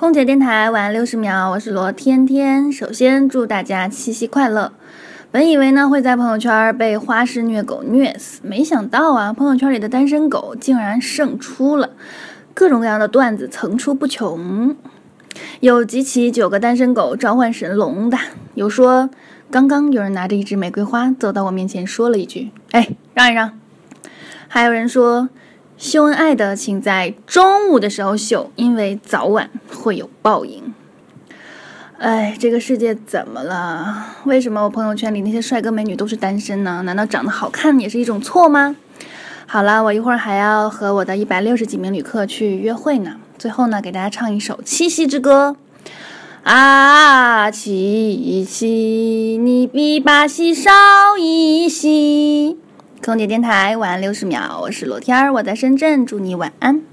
空姐电台晚六十秒，我是罗天天。首先祝大家七夕快乐。本以为呢会在朋友圈被花式虐狗虐死，没想到啊，朋友圈里的单身狗竟然胜出了，各种各样的段子层出不穷。有集齐九个单身狗召唤神龙的，有说刚刚有人拿着一支玫瑰花走到我面前说了一句：“哎，让一让。”还有人说。秀恩爱的，请在中午的时候秀，因为早晚会有报应。哎，这个世界怎么了？为什么我朋友圈里那些帅哥美女都是单身呢？难道长得好看也是一种错吗？好了，我一会儿还要和我的一百六十几名旅客去约会呢。最后呢，给大家唱一首《七夕之歌》。啊，七夕，你比八夕少一。空姐电台晚安六十秒，我是罗天儿，我在深圳，祝你晚安。